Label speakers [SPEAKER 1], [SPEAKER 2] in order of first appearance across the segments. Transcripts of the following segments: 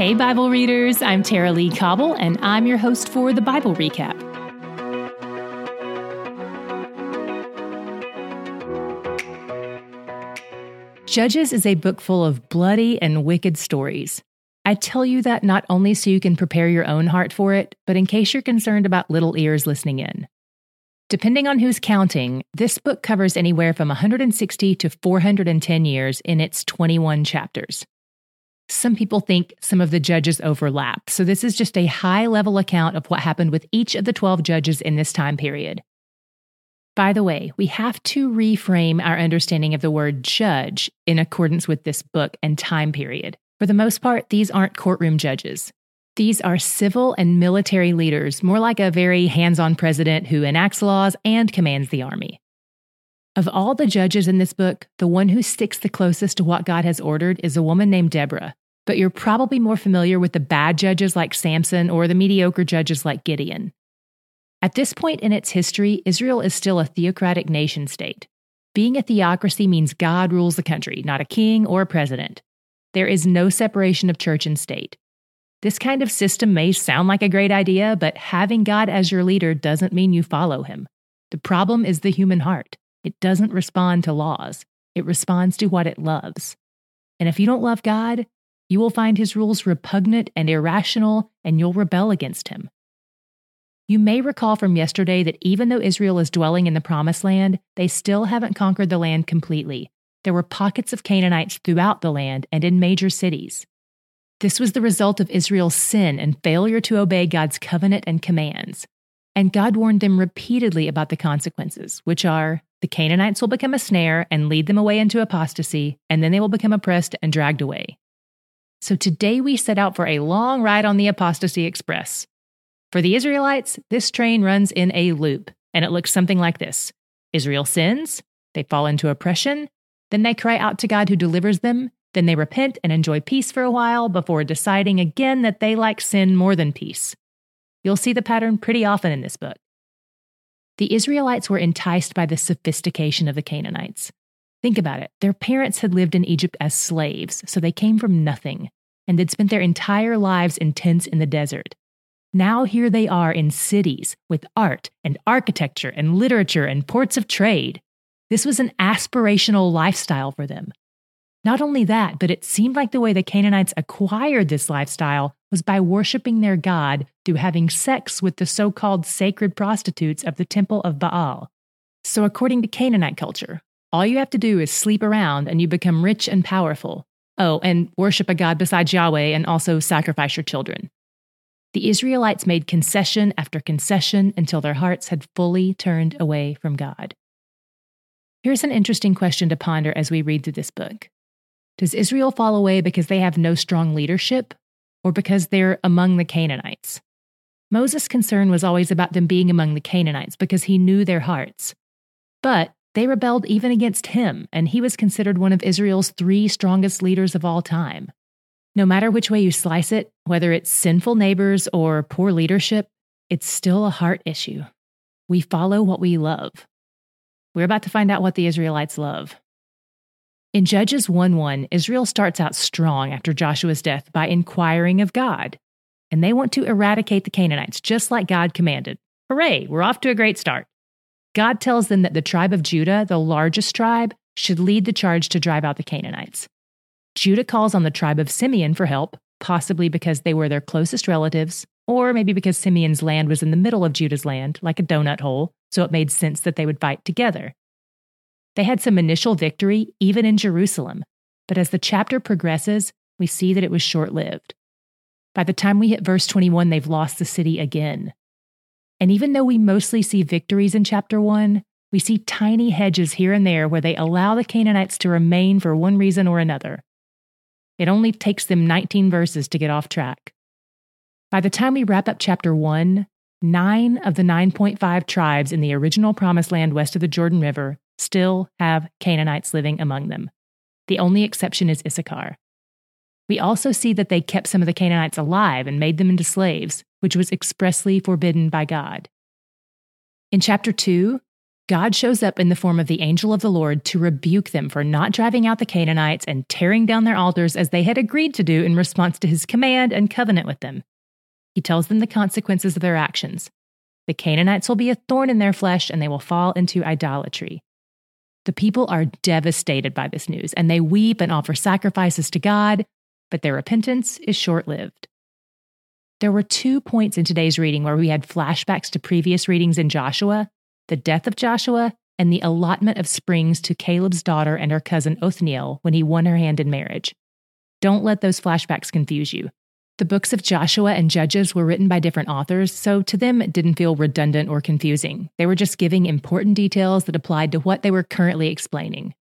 [SPEAKER 1] Hey, Bible readers, I'm Tara-Leigh Cobble, and I'm your host for the Bible Recap. Judges is a book full of bloody and wicked stories. I tell you that not only so you can prepare your own heart for it, but in case you're concerned about little ears listening in. Depending on who's counting, this book covers anywhere from 160 to 410 years in its 21 chapters. Some people think some of the judges overlap, so this is just a high level account of what happened with each of the 12 judges in this time period. By the way, we have to reframe our understanding of the word judge in accordance with this book and time period. For the most part, these aren't courtroom judges. These are civil and military leaders, more like a very hands on president who enacts laws and commands the army. Of all the judges in this book, the one who sticks the closest to what God has ordered is a woman named Deborah, but you're probably more familiar with the bad judges like Samson or the mediocre judges like Gideon. At this point in its history, Israel is still a theocratic nation state. Being a theocracy means God rules the country, not a king or a president. There is no separation of church and state. This kind of system may sound like a great idea, but having God as your leader doesn't mean you follow him. The problem is the human heart. It doesn't respond to laws, it responds to what it loves. And if you don't love God, you will find his rules repugnant and irrational, and you'll rebel against him. You may recall from yesterday that even though Israel is dwelling in the Promised Land, they still haven't conquered the land completely. There were pockets of Canaanites throughout the land and in major cities. This was the result of Israel's sin and failure to obey God's covenant and commands. And God warned them repeatedly about the consequences, which are the Canaanites will become a snare and lead them away into apostasy, and then they will become oppressed and dragged away. So today we set out for a long ride on the Apostasy Express. For the Israelites, this train runs in a loop, and it looks something like this Israel sins, they fall into oppression, then they cry out to God who delivers them, then they repent and enjoy peace for a while before deciding again that they like sin more than peace. You'll see the pattern pretty often in this book. The Israelites were enticed by the sophistication of the Canaanites. Think about it. Their parents had lived in Egypt as slaves, so they came from nothing, and they'd spent their entire lives in tents in the desert. Now here they are in cities with art and architecture and literature and ports of trade. This was an aspirational lifestyle for them. Not only that, but it seemed like the way the Canaanites acquired this lifestyle was by worshiping their God through having sex with the so called sacred prostitutes of the temple of Baal. So, according to Canaanite culture, all you have to do is sleep around and you become rich and powerful. Oh, and worship a God besides Yahweh and also sacrifice your children. The Israelites made concession after concession until their hearts had fully turned away from God. Here's an interesting question to ponder as we read through this book Does Israel fall away because they have no strong leadership or because they're among the Canaanites? Moses' concern was always about them being among the Canaanites because he knew their hearts. But they rebelled even against him, and he was considered one of Israel's three strongest leaders of all time. No matter which way you slice it, whether it's sinful neighbors or poor leadership, it's still a heart issue. We follow what we love. We're about to find out what the Israelites love. In Judges 1 1, Israel starts out strong after Joshua's death by inquiring of God, and they want to eradicate the Canaanites just like God commanded. Hooray, we're off to a great start. God tells them that the tribe of Judah, the largest tribe, should lead the charge to drive out the Canaanites. Judah calls on the tribe of Simeon for help, possibly because they were their closest relatives, or maybe because Simeon's land was in the middle of Judah's land, like a donut hole, so it made sense that they would fight together. They had some initial victory, even in Jerusalem, but as the chapter progresses, we see that it was short lived. By the time we hit verse 21, they've lost the city again. And even though we mostly see victories in chapter 1, we see tiny hedges here and there where they allow the Canaanites to remain for one reason or another. It only takes them 19 verses to get off track. By the time we wrap up chapter 1, nine of the 9.5 tribes in the original Promised Land west of the Jordan River still have Canaanites living among them. The only exception is Issachar. We also see that they kept some of the Canaanites alive and made them into slaves, which was expressly forbidden by God. In chapter 2, God shows up in the form of the angel of the Lord to rebuke them for not driving out the Canaanites and tearing down their altars as they had agreed to do in response to his command and covenant with them. He tells them the consequences of their actions. The Canaanites will be a thorn in their flesh and they will fall into idolatry. The people are devastated by this news and they weep and offer sacrifices to God, but their repentance is short lived. There were two points in today's reading where we had flashbacks to previous readings in Joshua the death of Joshua and the allotment of springs to Caleb's daughter and her cousin Othniel when he won her hand in marriage. Don't let those flashbacks confuse you. The books of Joshua and Judges were written by different authors, so to them it didn't feel redundant or confusing. They were just giving important details that applied to what they were currently explaining.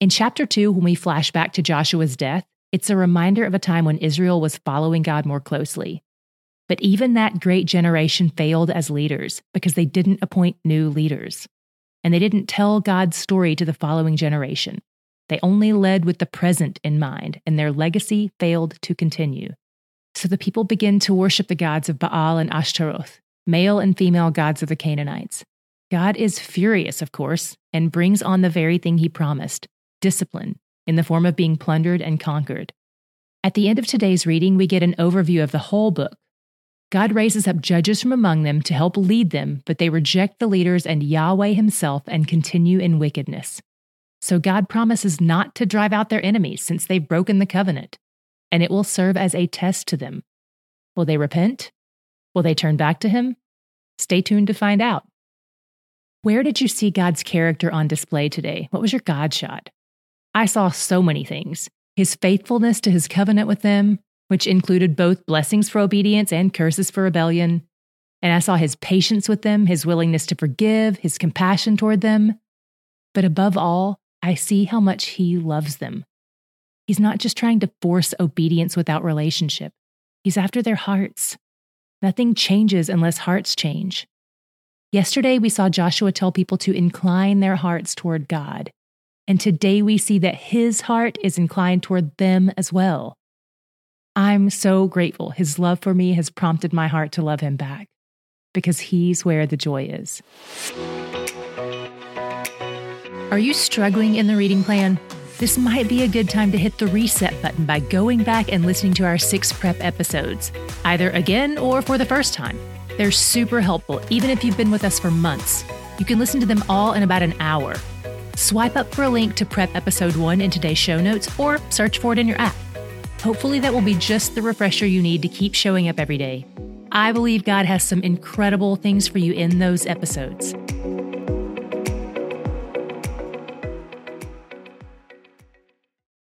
[SPEAKER 1] In chapter 2, when we flash back to Joshua's death, it's a reminder of a time when Israel was following God more closely. But even that great generation failed as leaders because they didn't appoint new leaders. And they didn't tell God's story to the following generation. They only led with the present in mind, and their legacy failed to continue. So the people begin to worship the gods of Baal and Ashtaroth, male and female gods of the Canaanites. God is furious, of course, and brings on the very thing he promised discipline in the form of being plundered and conquered. At the end of today's reading, we get an overview of the whole book. God raises up judges from among them to help lead them, but they reject the leaders and Yahweh himself and continue in wickedness. So God promises not to drive out their enemies since they've broken the covenant and it will serve as a test to them. Will they repent? Will they turn back to Him? Stay tuned to find out. Where did you see God's character on display today? What was your God shot? I saw so many things His faithfulness to His covenant with them, which included both blessings for obedience and curses for rebellion. And I saw His patience with them, His willingness to forgive, His compassion toward them. But above all, I see how much He loves them. He's not just trying to force obedience without relationship, he's after their hearts. Nothing changes unless hearts change. Yesterday, we saw Joshua tell people to incline their hearts toward God. And today, we see that his heart is inclined toward them as well. I'm so grateful his love for me has prompted my heart to love him back because he's where the joy is. Are you struggling in the reading plan? this might be a good time to hit the reset button by going back and listening to our six prep episodes, either again or for the first time. They're super helpful, even if you've been with us for months. You can listen to them all in about an hour. Swipe up for a link to prep episode one in today's show notes or search for it in your app. Hopefully, that will be just the refresher you need to keep showing up every day. I believe God has some incredible things for you in those episodes.